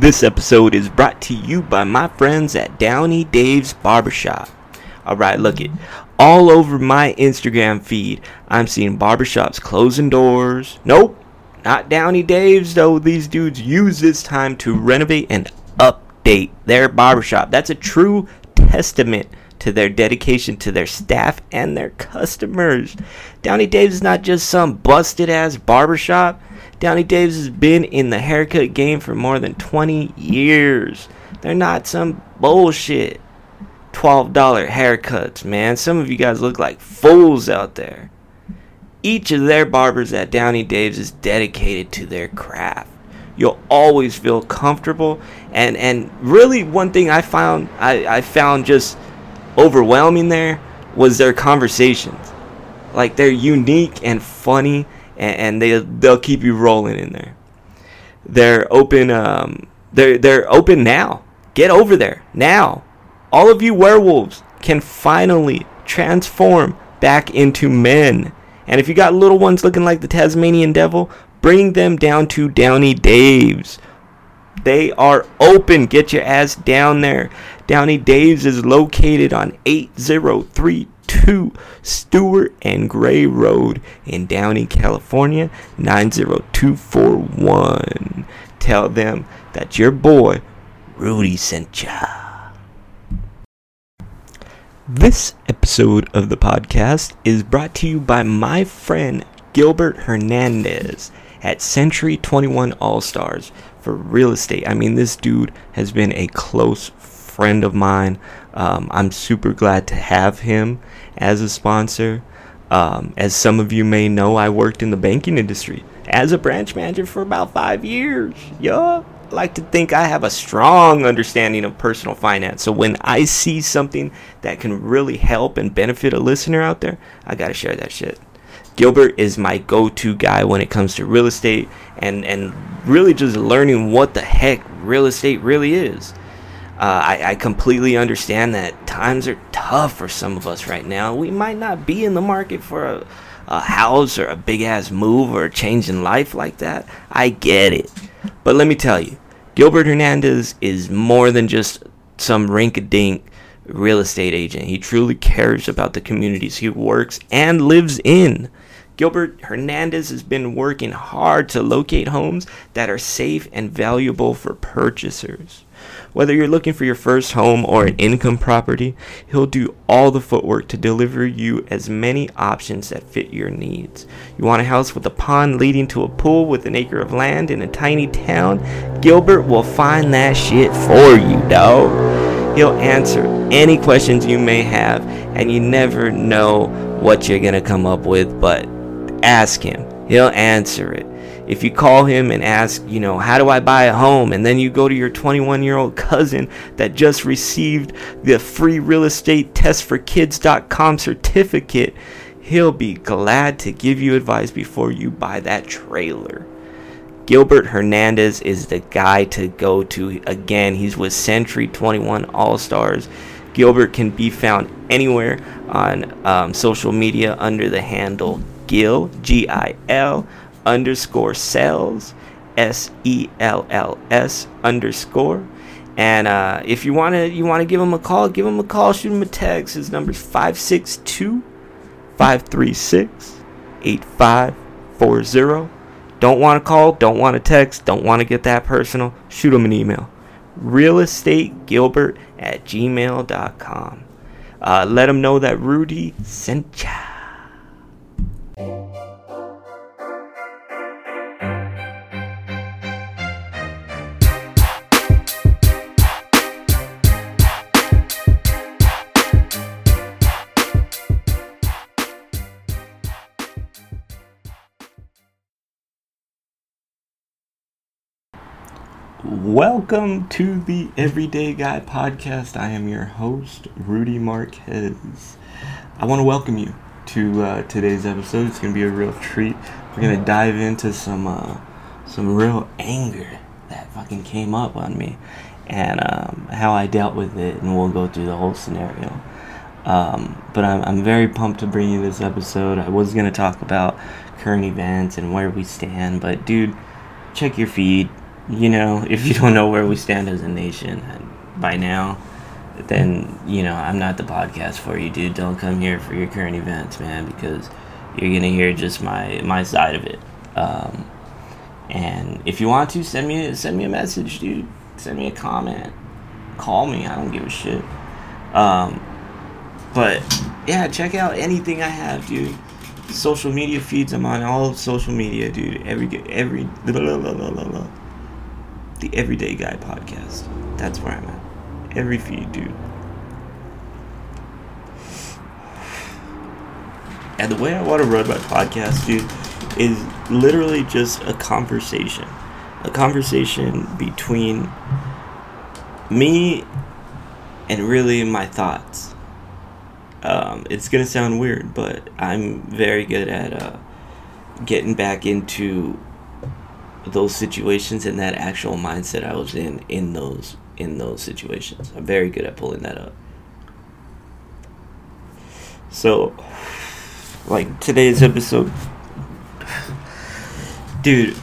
This episode is brought to you by my friends at Downey Dave's Barbershop. Alright, look it. All over my Instagram feed, I'm seeing barbershops closing doors. Nope, not Downey Dave's though. These dudes use this time to renovate and update their barbershop. That's a true testament to their dedication to their staff and their customers. Downey Dave's is not just some busted ass barbershop. Downey Dave's has been in the haircut game for more than 20 years. They're not some bullshit $12 haircuts, man. Some of you guys look like fools out there. Each of their barbers at Downey Dave's is dedicated to their craft. You'll always feel comfortable and and really one thing I found I, I found just overwhelming there was their conversations. Like they're unique and funny and, and they they'll keep you rolling in there. They're open. Um, they're they're open now. Get over there now. All of you werewolves can finally transform back into men. And if you got little ones looking like the Tasmanian devil, bring them down to Downey Dave's. They are open. Get your ass down there. Downey Dave's is located on 8032 Stewart and Gray Road in Downey, California, 90241. Tell them that your boy Rudy sent ya. This episode of the podcast is brought to you by my friend Gilbert Hernandez at Century 21 All Stars for real estate. I mean, this dude has been a close friend of mine. Um, I'm super glad to have him as a sponsor. Um, as some of you may know, I worked in the banking industry as a branch manager for about five years. Yeah. I like to think I have a strong understanding of personal finance. So when I see something that can really help and benefit a listener out there, I got to share that shit. Gilbert is my go-to guy when it comes to real estate and and really just learning what the heck real estate really is. Uh, I, I completely understand that times are tough for some of us right now. We might not be in the market for a, a house or a big ass move or a change in life like that. I get it. But let me tell you, Gilbert Hernandez is more than just some rink dink real estate agent. He truly cares about the communities he works and lives in. Gilbert Hernandez has been working hard to locate homes that are safe and valuable for purchasers. Whether you're looking for your first home or an income property, he'll do all the footwork to deliver you as many options that fit your needs. You want a house with a pond leading to a pool with an acre of land in a tiny town? Gilbert will find that shit for you, dog. He'll answer any questions you may have, and you never know what you're gonna come up with, but ask him. He'll answer it. If you call him and ask, you know, how do I buy a home? And then you go to your 21 year old cousin that just received the free real estate test for kids.com certificate, he'll be glad to give you advice before you buy that trailer. Gilbert Hernandez is the guy to go to. Again, he's with Century 21 All Stars. Gilbert can be found anywhere on um, social media under the handle Gil, G I L, underscore sells, S E L L S underscore. And uh, if you want to you want to give him a call, give him a call, shoot him a text. His number's 562 536 8540. Don't want to call, don't want to text, don't want to get that personal, shoot him an email. Realestategilbert at gmail.com. Uh, let him know that Rudy sent ya. Welcome to the Everyday Guy podcast. I am your host, Rudy Marquez. I want to welcome you to uh, today's episode. It's going to be a real treat. We're going to dive into some uh, some real anger that fucking came up on me and um, how I dealt with it, and we'll go through the whole scenario. Um, but I'm, I'm very pumped to bring you this episode. I was going to talk about current events and where we stand, but dude, check your feed you know, if you don't know where we stand as a nation by now, then you know I'm not the podcast for you, dude. Don't come here for your current events, man, because you're gonna hear just my my side of it. Um, and if you want to send me send me a message, dude. Send me a comment. Call me. I don't give a shit. Um, but yeah, check out anything I have, dude. Social media feeds. I'm on all social media, dude. Every every blah, blah, blah, the Everyday Guy podcast. That's where I'm at. Every feed, dude. And the way I want to run my podcast, dude, is literally just a conversation. A conversation between me and really my thoughts. Um, it's gonna sound weird, but I'm very good at uh, getting back into those situations and that actual mindset I was in in those in those situations. I'm very good at pulling that up. So, like today's episode, dude.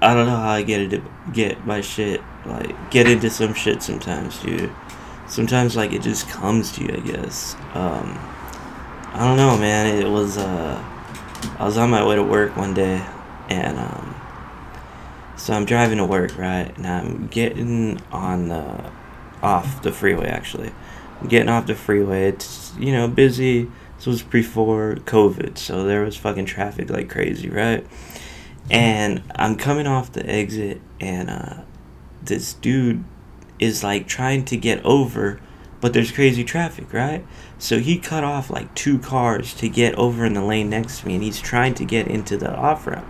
I don't know how I get it get my shit like get into some shit sometimes, dude. Sometimes like it just comes to you, I guess. Um, I don't know, man. It was uh, I was on my way to work one day, and um, so I'm driving to work, right? And I'm getting on the off the freeway actually. I'm getting off the freeway. It's you know busy. This was before COVID, so there was fucking traffic like crazy, right? And I'm coming off the exit, and uh, this dude is like trying to get over, but there's crazy traffic, right? So he cut off like two cars to get over in the lane next to me, and he's trying to get into the off ramp,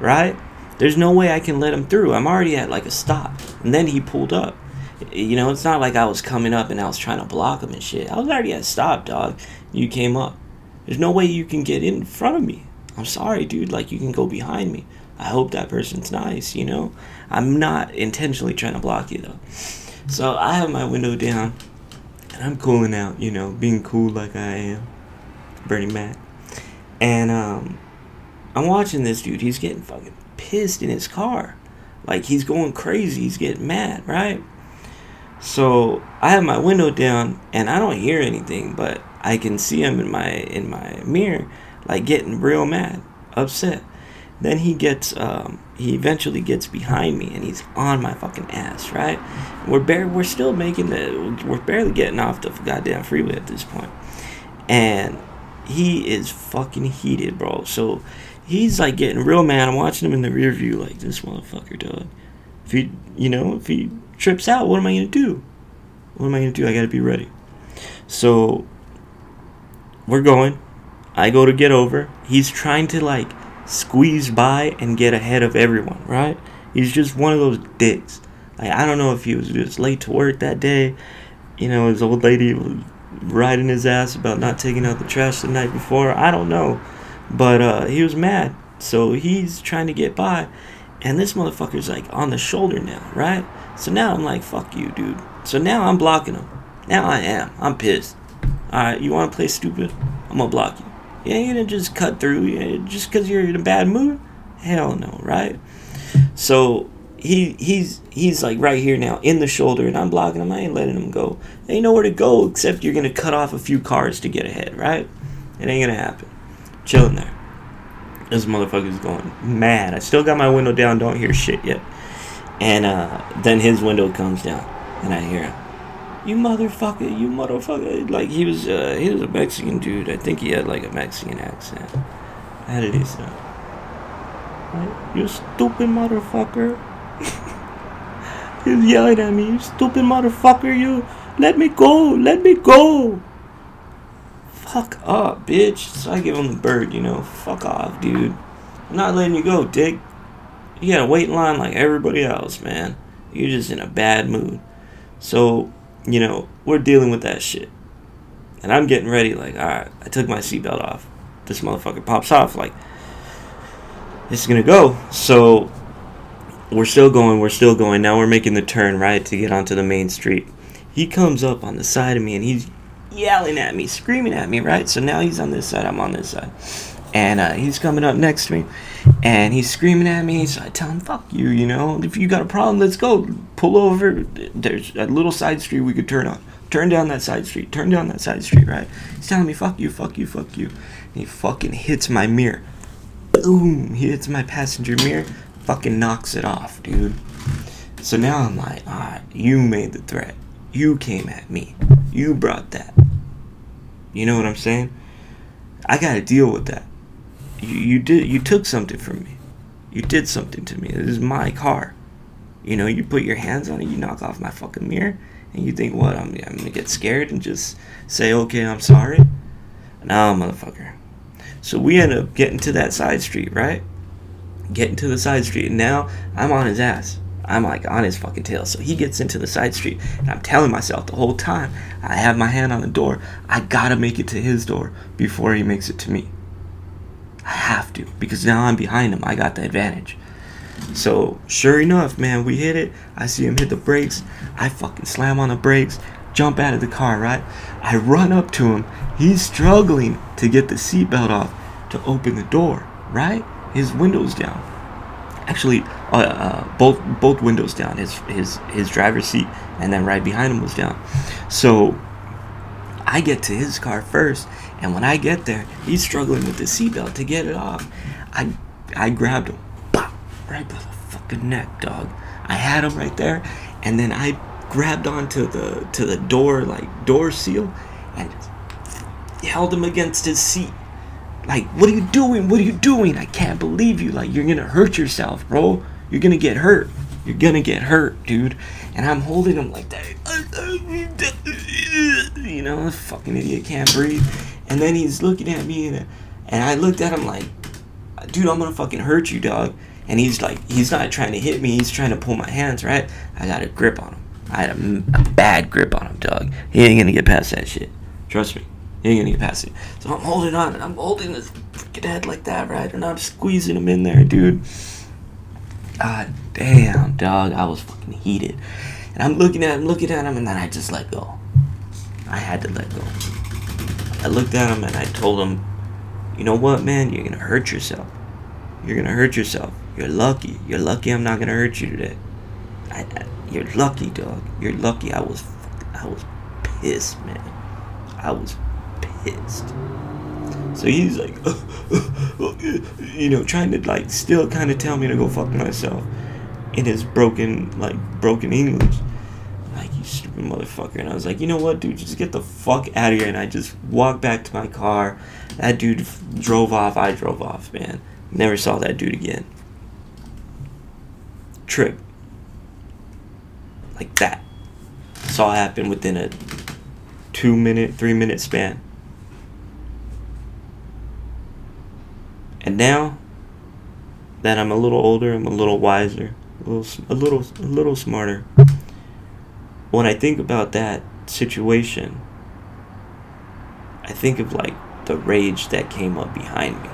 right? There's no way I can let him through. I'm already at like a stop. And then he pulled up. You know, it's not like I was coming up and I was trying to block him and shit. I was already at a stop, dog. You came up. There's no way you can get in front of me. I'm sorry, dude. Like, you can go behind me. I hope that person's nice, you know? I'm not intentionally trying to block you, though. So I have my window down and I'm cooling out, you know, being cool like I am. Bernie Mac. And, um, I'm watching this dude. He's getting fucking pissed in his car. Like he's going crazy. He's getting mad, right? So I have my window down and I don't hear anything, but I can see him in my in my mirror, like getting real mad, upset. Then he gets um, he eventually gets behind me and he's on my fucking ass, right? We're bare we're still making the we're barely getting off the goddamn freeway at this point. And he is fucking heated, bro. So he's like getting real mad. I'm watching him in the rear view, like this motherfucker, dog. If he, you know, if he trips out, what am I gonna do? What am I gonna do? I gotta be ready. So we're going. I go to get over. He's trying to like squeeze by and get ahead of everyone, right? He's just one of those dicks. Like I don't know if he was just late to work that day. You know, his old lady was riding his ass about not taking out the trash the night before. I don't know. But uh, he was mad. So he's trying to get by. And this motherfucker's like on the shoulder now, right? So now I'm like, fuck you, dude. So now I'm blocking him. Now I am. I'm pissed. Alright, you wanna play stupid? I'm gonna block you. You ain't gonna just cut through just because you're in a bad mood? Hell no, right? So he he's he's like right here now in the shoulder and I'm blocking him. I ain't letting him go. Ain't nowhere to go except you're gonna cut off a few cars to get ahead, right? It ain't gonna happen chilling there. This motherfucker's going mad. I still got my window down, don't hear shit yet. And uh, then his window comes down, and I hear him. You motherfucker, you motherfucker. Like he was, uh, he was a Mexican dude. I think he had like a Mexican accent. How did he sound? You stupid motherfucker. he was yelling at me. You stupid motherfucker. You let me go. Let me go fuck up, bitch. So I give him the bird, you know. Fuck off, dude. I'm not letting you go, dick. You gotta wait in line like everybody else, man. You're just in a bad mood. So, you know, we're dealing with that shit. And I'm getting ready, like, alright, I took my seatbelt off. This motherfucker pops off, like, it's gonna go. So, we're still going, we're still going. Now we're making the turn, right, to get onto the main street. He comes up on the side of me and he's yelling at me, screaming at me, right? So now he's on this side, I'm on this side. and uh, he's coming up next to me, and he's screaming at me. So I tell him, "Fuck you," you know. If you got a problem, let's go. Pull over. There's a little side street we could turn on. Turn down that side street. Turn down that side street, right? He's telling me, "Fuck you, fuck you, fuck you." And he fucking hits my mirror. Boom! He hits my passenger mirror. Fucking knocks it off, dude. So now I'm like, ah, you made the threat. You came at me. You brought that. You know what I'm saying? I gotta deal with that. You, you did you took something from me. You did something to me. This is my car. You know, you put your hands on it, you knock off my fucking mirror, and you think what? I'm, I'm gonna get scared and just say, okay, I'm sorry? No, motherfucker. So we end up getting to that side street, right? Getting to the side street, and now I'm on his ass. I'm like on his fucking tail. So he gets into the side street, and I'm telling myself the whole time, I have my hand on the door. I gotta make it to his door before he makes it to me. I have to, because now I'm behind him. I got the advantage. So, sure enough, man, we hit it. I see him hit the brakes. I fucking slam on the brakes, jump out of the car, right? I run up to him. He's struggling to get the seatbelt off to open the door, right? His window's down actually uh, uh, both both windows down. His his his driver's seat and then right behind him was down. So I get to his car first, and when I get there, he's struggling with the seatbelt to get it off. I I grabbed him, pop, right by the fucking neck, dog. I had him right there, and then I grabbed onto the to the door like door seal and held him against his seat like, what are you doing? What are you doing? I can't believe you. Like, you're gonna hurt yourself, bro. You're gonna get hurt. You're gonna get hurt, dude. And I'm holding him like that. You know, the fucking idiot can't breathe. And then he's looking at me, and, and I looked at him like, dude, I'm gonna fucking hurt you, dog. And he's like, he's not trying to hit me. He's trying to pull my hands, right? I got a grip on him. I had a, a bad grip on him, dog. He ain't gonna get past that shit. Trust me. He ain't gonna get past it. So I'm holding on and I'm holding his freaking head like that, right? And I'm squeezing him in there, dude. God damn, dog. I was fucking heated. And I'm looking at him, looking at him, and then I just let go. I had to let go. I looked at him and I told him, you know what, man? You're gonna hurt yourself. You're gonna hurt yourself. You're lucky. You're lucky I'm not gonna hurt you today. I, I, you're lucky, dog. You're lucky. I was, I was pissed, man. I was pissed. So he's like, you know, trying to like still kind of tell me to go fuck myself in his broken, like, broken English. Like, you stupid motherfucker. And I was like, you know what, dude, just get the fuck out of here. And I just walked back to my car. That dude drove off. I drove off, man. Never saw that dude again. Trip. Like that. Saw happen within a two minute, three minute span. And now that I'm a little older, I'm a little wiser, a little, a little, a little smarter. When I think about that situation, I think of like the rage that came up behind me.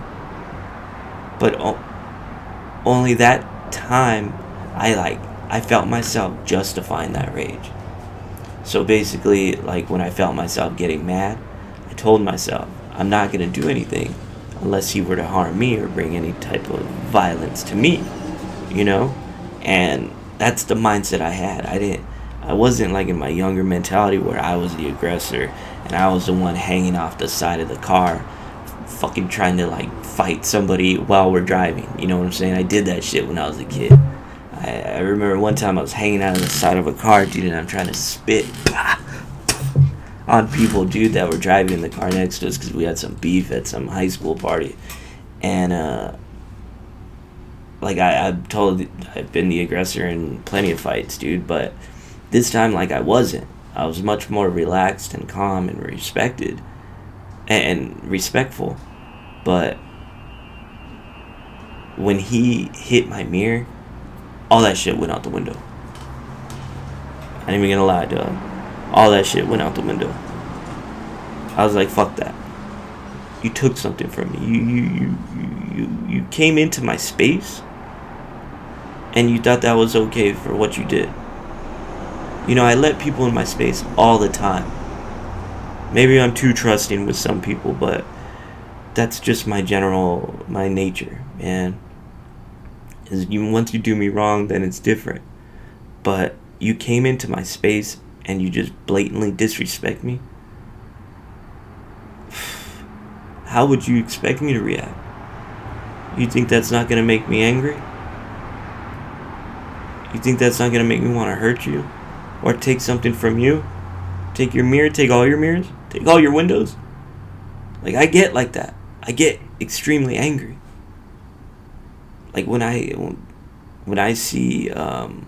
But o- only that time, I like I felt myself justifying that rage. So basically, like when I felt myself getting mad, I told myself, I'm not gonna do anything unless he were to harm me or bring any type of violence to me, you know? And that's the mindset I had. I didn't I wasn't like in my younger mentality where I was the aggressor and I was the one hanging off the side of the car fucking trying to like fight somebody while we're driving. You know what I'm saying? I did that shit when I was a kid. I, I remember one time I was hanging out on the side of a car, dude, and I'm trying to spit on people, dude, that were driving in the car next to us because we had some beef at some high school party, and uh, like I, I've told, I've been the aggressor in plenty of fights, dude, but this time, like I wasn't. I was much more relaxed and calm and respected, and respectful, but when he hit my mirror, all that shit went out the window. I ain't even gonna lie, dog all that shit went out the window. I was like, fuck that. You took something from me. You you you you you came into my space and you thought that was okay for what you did. You know, I let people in my space all the time. Maybe I'm too trusting with some people, but that's just my general my nature, man. Is you once you do me wrong, then it's different. But you came into my space and you just blatantly disrespect me. How would you expect me to react? You think that's not gonna make me angry? You think that's not gonna make me want to hurt you? Or take something from you? Take your mirror, take all your mirrors, take all your windows? Like, I get like that. I get extremely angry. Like, when I. When I see, um,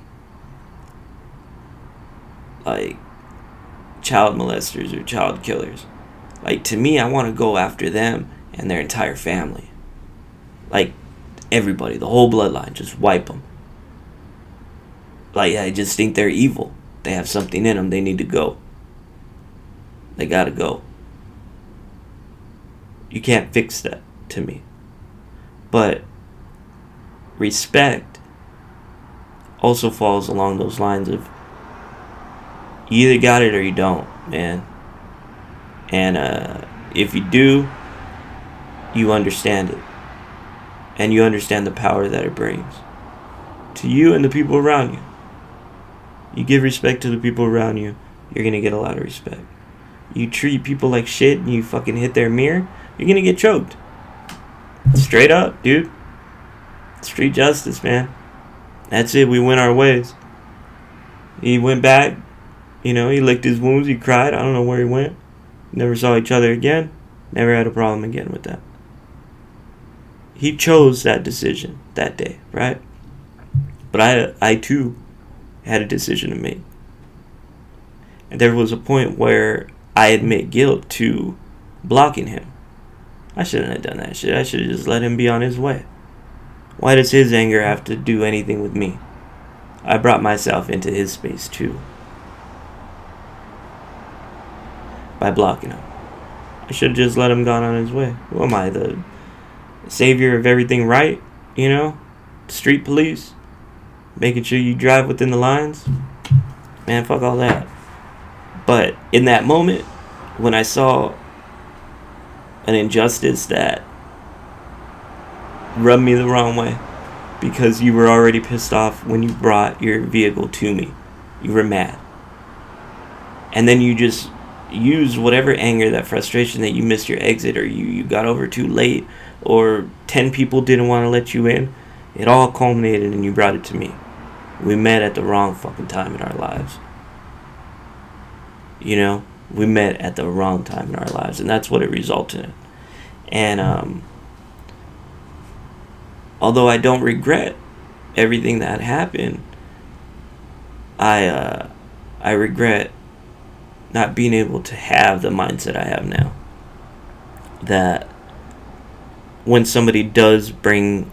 like, child molesters or child killers, like, to me, I want to go after them and their entire family. Like, everybody, the whole bloodline, just wipe them. Like, I just think they're evil. They have something in them, they need to go. They gotta go. You can't fix that to me. But respect also falls along those lines of you either got it or you don't, man. And uh, if you do, you understand it. And you understand the power that it brings to you and the people around you. You give respect to the people around you, you're gonna get a lot of respect. You treat people like shit and you fucking hit their mirror, you're gonna get choked. Straight up, dude. Street justice, man. That's it. We went our ways. He went back. You know, he licked his wounds. He cried. I don't know where he went. Never saw each other again. Never had a problem again with that. He chose that decision that day, right? But I, I too, had a decision to make. And there was a point where I admit guilt to blocking him. I shouldn't have done that shit. I should have just let him be on his way. Why does his anger have to do anything with me? I brought myself into his space too. By blocking him. I should have just let him gone on his way. Who am I, the savior of everything right? You know? Street police? Making sure you drive within the lines? Man, fuck all that. But in that moment, when I saw an injustice that rubbed me the wrong way because you were already pissed off when you brought your vehicle to me. You were mad. And then you just use whatever anger, that frustration that you missed your exit or you, you got over too late or 10 people didn't want to let you in. It all culminated and you brought it to me. We met at the wrong fucking time in our lives. You know? we met at the wrong time in our lives, and that's what it resulted in. And um, although I don't regret everything that happened, I uh, I regret not being able to have the mindset I have now. That when somebody does bring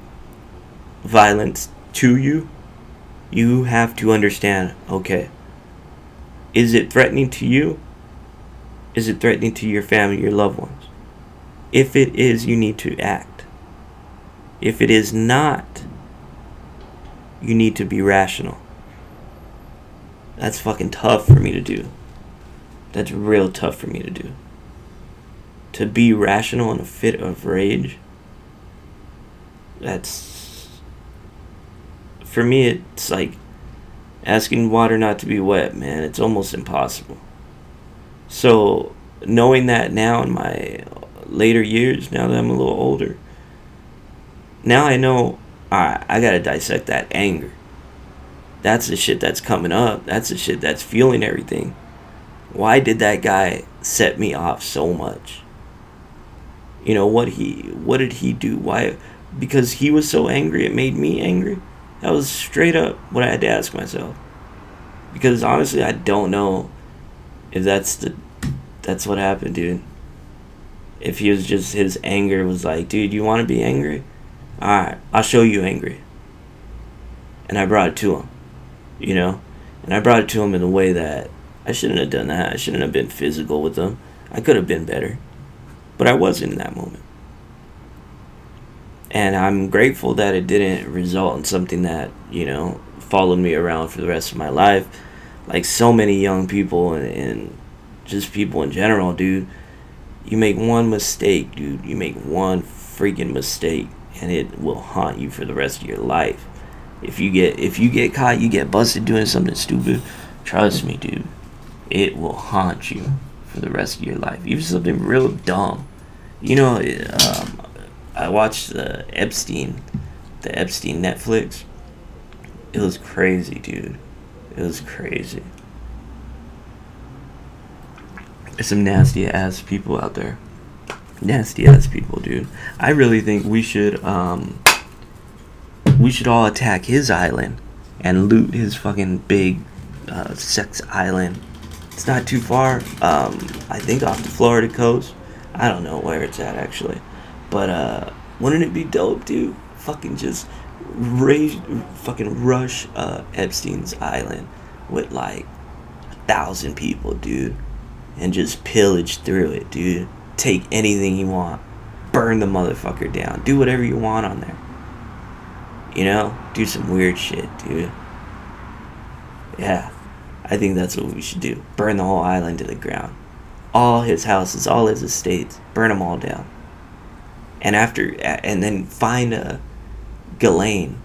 violence to you, you have to understand okay, is it threatening to you? Is it threatening to your family, your loved ones? If it is, you need to act. If it is not, you need to be rational. That's fucking tough for me to do. That's real tough for me to do. To be rational in a fit of rage, that's. For me, it's like asking water not to be wet, man. It's almost impossible. So knowing that now in my later years, now that I'm a little older, now I know alright, I gotta dissect that anger. That's the shit that's coming up. That's the shit that's fueling everything. Why did that guy set me off so much? You know what he what did he do? Why because he was so angry it made me angry? That was straight up what I had to ask myself. Because honestly I don't know if that's the that's what happened, dude. If he was just his anger was like, dude, you want to be angry? All right, I'll show you angry. And I brought it to him, you know, and I brought it to him in a way that I shouldn't have done that. I shouldn't have been physical with them. I could have been better, but I wasn't in that moment. And I'm grateful that it didn't result in something that you know followed me around for the rest of my life like so many young people and, and just people in general, dude. You make one mistake, dude. You make one freaking mistake, and it will haunt you for the rest of your life. If you get if you get caught, you get busted doing something stupid. Trust me, dude. It will haunt you for the rest of your life. Even something real dumb. You know, um, I watched the Epstein, the Epstein Netflix. It was crazy, dude. It was crazy. There's some nasty ass people out there. Nasty ass people, dude. I really think we should um we should all attack his island and loot his fucking big uh, sex island. It's not too far. Um, I think off the Florida coast. I don't know where it's at actually, but uh, wouldn't it be dope, dude? Fucking just raise, fucking rush uh, Epstein's island with like a thousand people, dude, and just pillage through it, dude. Take anything you want, burn the motherfucker down, do whatever you want on there. You know, do some weird shit, dude. Yeah, I think that's what we should do. Burn the whole island to the ground. All his houses, all his estates, burn them all down. And after, and then find a Ghislaine,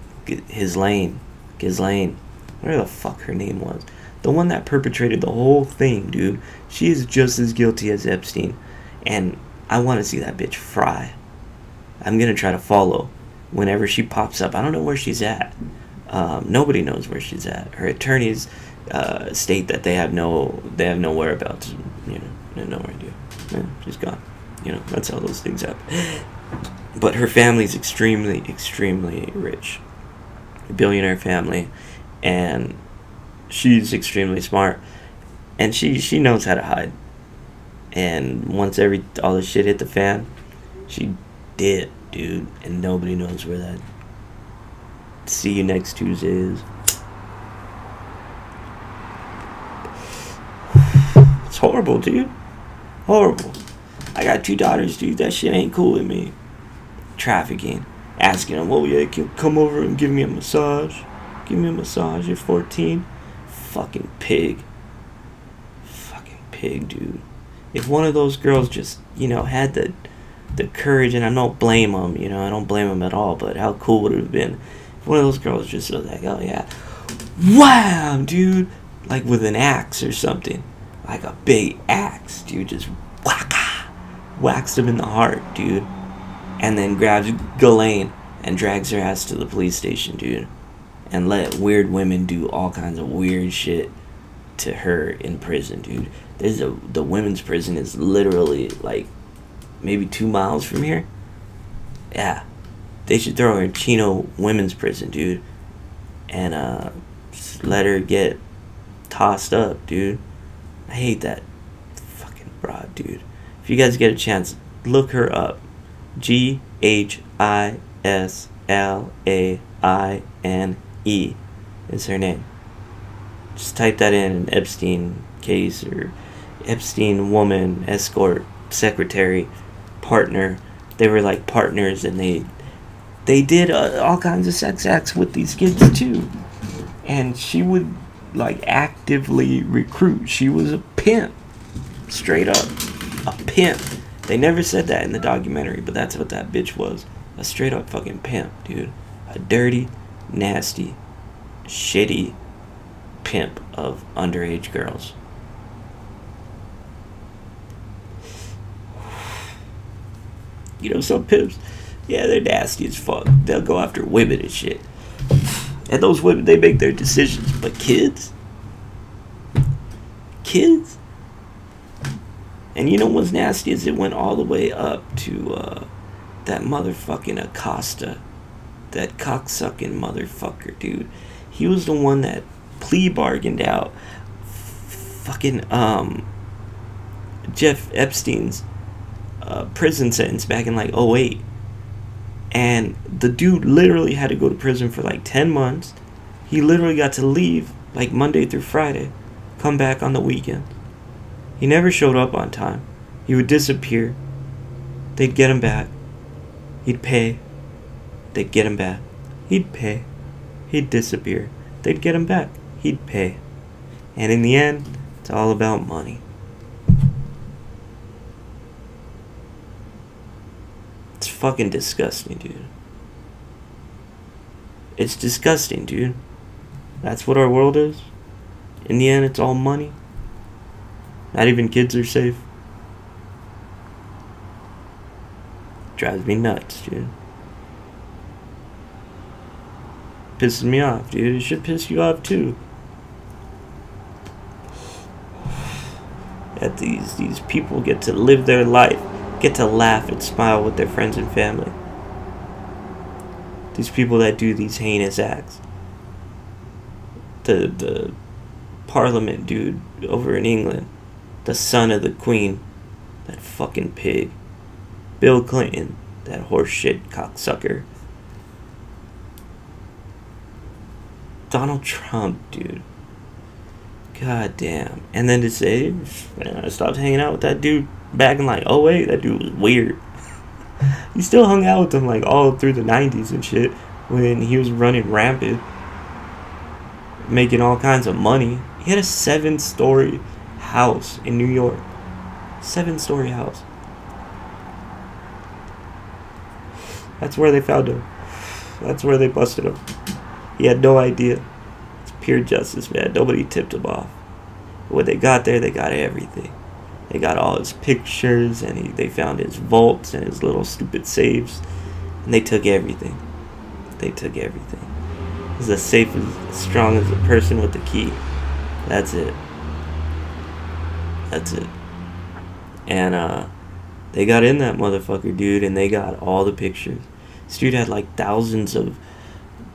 his lane, Ghislaine, whatever the fuck her name was. The one that perpetrated the whole thing, dude. She is just as guilty as Epstein. And I want to see that bitch fry. I'm going to try to follow whenever she pops up. I don't know where she's at. Um, nobody knows where she's at. Her attorneys uh, state that they have no they have no whereabouts. You know, no idea. Yeah, she's gone. You know, that's how those things happen. But her family's extremely, extremely rich, billionaire family, and she's extremely smart, and she she knows how to hide. And once every all the shit hit the fan, she did dude, and nobody knows where that see you next Tuesday is. It's horrible, dude. Horrible. I got two daughters, dude. That shit ain't cool with me. Trafficking. Asking them, oh yeah, can come over and give me a massage. Give me a massage. You're 14. Fucking pig. Fucking pig, dude. If one of those girls just, you know, had the the courage, and I don't blame them, you know, I don't blame them at all, but how cool would it have been if one of those girls just was like, oh yeah, wow, dude, like with an axe or something, like a big axe, dude, just whacka, whacks him in the heart, dude, and then grabs Ghislaine and drags her ass to the police station, dude, and let weird women do all kinds of weird shit to her in prison, dude. There's a the women's prison is literally like maybe two miles from here. Yeah, they should throw her in Chino Women's Prison, dude, and uh, let her get tossed up, dude. I hate that fucking broad, dude. If you guys get a chance, look her up. G H I S L A I N E is her name. Just type that in Epstein case or Epstein woman escort secretary partner. They were like partners, and they they did uh, all kinds of sex acts with these kids too. And she would like actively recruit. She was a pimp, straight up, a pimp. They never said that in the documentary, but that's what that bitch was. A straight up fucking pimp, dude. A dirty, nasty, shitty pimp of underage girls. You know, some pimps, yeah, they're nasty as fuck. They'll go after women and shit. And those women, they make their decisions. But kids? Kids? And you know what's nasty is it went all the way up to uh, that motherfucking Acosta. That cocksucking motherfucker, dude. He was the one that plea bargained out fucking um Jeff Epstein's uh, prison sentence back in like 08. And the dude literally had to go to prison for like 10 months. He literally got to leave like Monday through Friday, come back on the weekend. He never showed up on time. He would disappear. They'd get him back. He'd pay. They'd get him back. He'd pay. He'd disappear. They'd get him back. He'd pay. And in the end, it's all about money. Fucking disgusting, dude. It's disgusting, dude. That's what our world is. In the end, it's all money. Not even kids are safe. Drives me nuts, dude. Pisses me off, dude. It should piss you off too. That these these people get to live their life, get to laugh and smile with their friends and family. These people that do these heinous acts. The the parliament dude over in England, the son of the queen, that fucking pig. Bill Clinton, that horseshit cocksucker. Donald Trump, dude. God damn. And then to say, I stopped hanging out with that dude back in like, oh wait, that dude was weird. he still hung out with him like all through the 90s and shit when he was running rampant, making all kinds of money. He had a seven story house in New York. Seven story house. That's where they found him. That's where they busted him. He had no idea. It's pure justice, man. Nobody tipped him off. When they got there, they got everything. They got all his pictures, and he, they found his vaults and his little stupid safes, and they took everything. They took everything. He's as safe as strong as a person with the key. That's it. That's it. And uh, they got in that motherfucker, dude, and they got all the pictures. This dude had like thousands of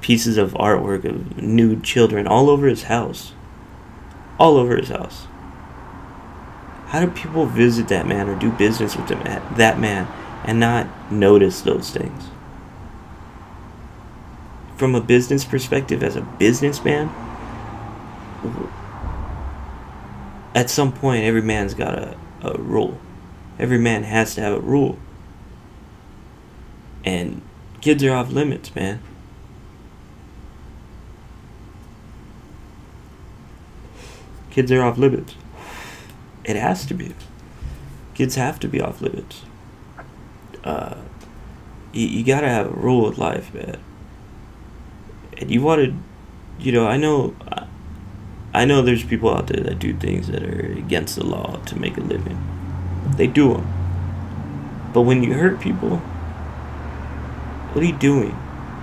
pieces of artwork of nude children all over his house. All over his house. How do people visit that man or do business with that man and not notice those things? From a business perspective, as a businessman, at some point, every man's got a, a rule. Every man has to have a rule. And kids are off limits, man. Kids are off limits. It has to be. Kids have to be off limits. Uh, you, you gotta have a rule of life, man. And you wanted, you know, I know, I know there's people out there that do things that are against the law to make a living. They do them. But when you hurt people, what are you doing?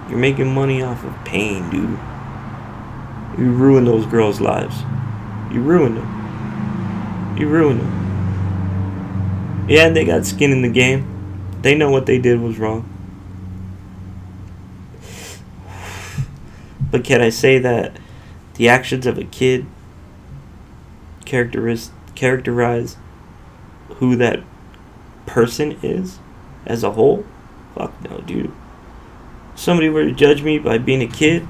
You're making money off of pain, dude. You ruin those girls' lives. You ruin them. You ruined them. Yeah, they got skin in the game. They know what they did was wrong. But can I say that the actions of a kid characterize characterize who that person is as a whole? Fuck no, dude. somebody were to judge me by being a kid,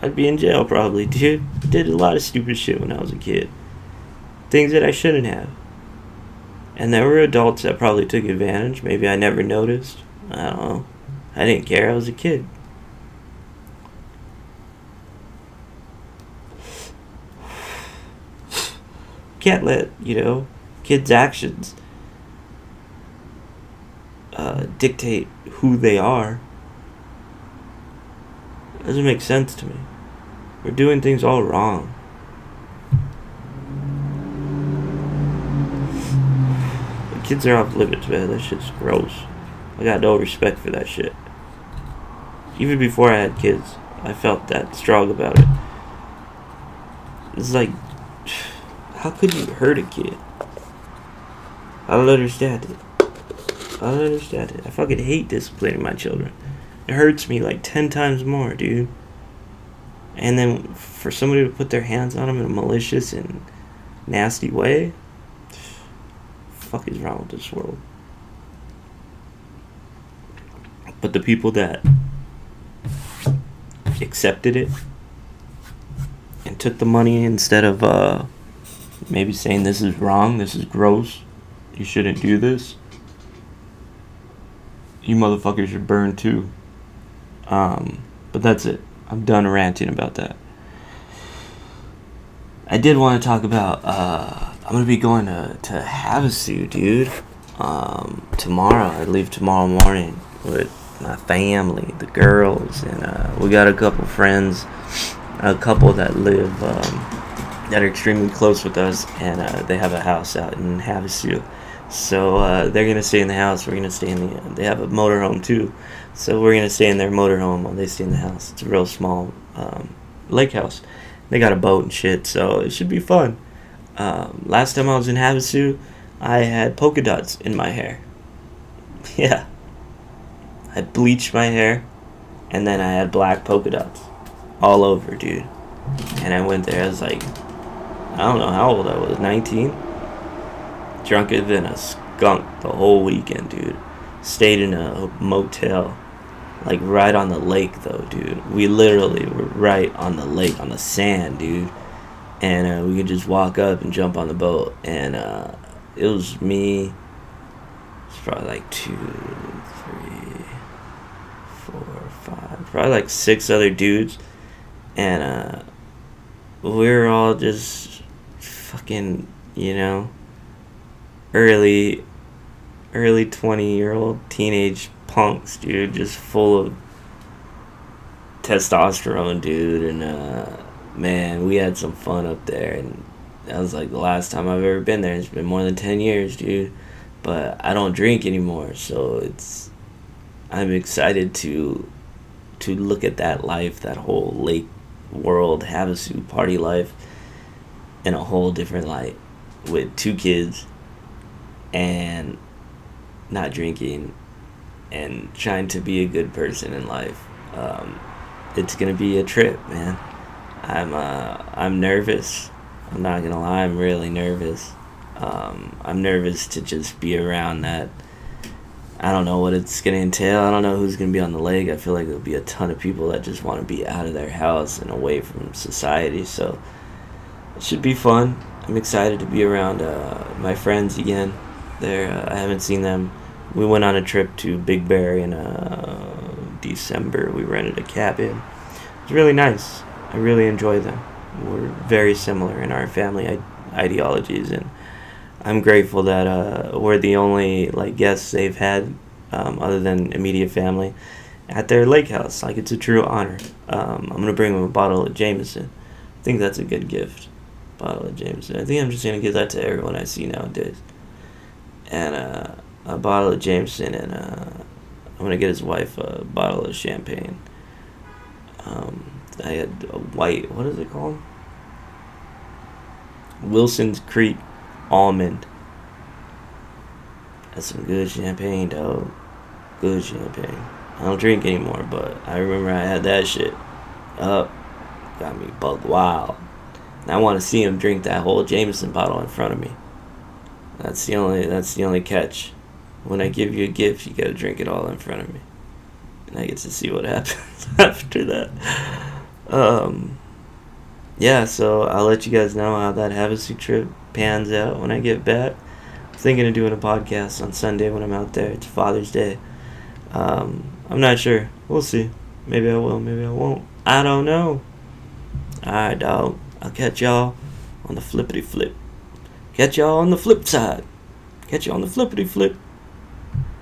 I'd be in jail probably, dude. Did a lot of stupid shit when I was a kid. Things that I shouldn't have. And there were adults that probably took advantage. Maybe I never noticed. I don't know. I didn't care. I was a kid. Can't let, you know, kids' actions uh, dictate who they are. Doesn't make sense to me. We're doing things all wrong. Kids are off limits, man. That shit's gross. I got no respect for that shit. Even before I had kids, I felt that strong about it. It's like, how could you hurt a kid? I don't understand it. I don't understand it. I fucking hate disciplining my children. It hurts me like ten times more, dude. And then for somebody to put their hands on them in a malicious and nasty way, fuck is wrong with this world? But the people that accepted it and took the money instead of uh, maybe saying this is wrong, this is gross, you shouldn't do this, you motherfuckers are burned too. Um, but that's it. I'm done ranting about that. I did want to talk about. Uh, I'm gonna be going to to Havasu, dude, um, tomorrow. I leave tomorrow morning with my family, the girls, and uh, we got a couple friends, a couple that live um, that are extremely close with us, and uh, they have a house out in Havasu. So uh, they're gonna stay in the house. We're gonna stay in the. They have a motorhome too, so we're gonna stay in their motorhome while they stay in the house. It's a real small um, lake house. They got a boat and shit, so it should be fun. Um, last time I was in Havasu, I had polka dots in my hair. Yeah. I bleached my hair, and then I had black polka dots all over, dude. And I went there. I was like, I don't know how old I was, 19. Drunker than a skunk the whole weekend, dude. Stayed in a motel, like right on the lake, though, dude. We literally were right on the lake, on the sand, dude. And uh, we could just walk up and jump on the boat. And uh, it was me. It's probably like two, three, four, five, probably like six other dudes, and uh, we were all just fucking, you know, early, early twenty year old teenage punks, dude, just full of testosterone, dude, and uh, man, we had some fun up there, and that was like the last time I've ever been there. It's been more than ten years, dude. But I don't drink anymore, so it's I'm excited to to look at that life, that whole lake world Havasu party life in a whole different light with two kids and not drinking and trying to be a good person in life. Um, it's gonna be a trip, man. I'm uh, I'm nervous. I'm not gonna lie, I'm really nervous. Um, I'm nervous to just be around that. I don't know what it's gonna entail. I don't know who's gonna be on the lake. I feel like there'll be a ton of people that just want to be out of their house and away from society. So it should be fun. I'm excited to be around uh, my friends again. There, uh, I haven't seen them. We went on a trip to Big Bear in uh, December. We rented a cabin. It was really nice. I really enjoy them. We're very similar in our family ideologies, and I'm grateful that uh, we're the only like guests they've had, um, other than immediate family, at their lake house. Like it's a true honor. Um, I'm gonna bring them a bottle of Jameson. I think that's a good gift. Bottle of Jameson. I think I'm just gonna give that to everyone I see nowadays. And uh, a bottle of Jameson, and uh, I'm gonna get his wife a bottle of champagne. Um, I had a white. What is it called? Wilson's Creek almond. That's some good champagne, dog. Good champagne. I don't drink anymore, but I remember I had that shit. Up, got me bug wild. And I want to see him drink that whole Jameson bottle in front of me. That's the only. That's the only catch. When I give you a gift, you gotta drink it all in front of me, and I get to see what happens after that. Um, yeah, so I'll let you guys know how that Havasu trip pans out when I get back. I'm thinking of doing a podcast on Sunday when I'm out there. It's Father's Day. Um, I'm not sure. We'll see. Maybe I will, maybe I won't. I don't know. Alright, dog. I'll catch y'all on the flippity flip. Catch y'all on the flip side. Catch you on the flippity flip.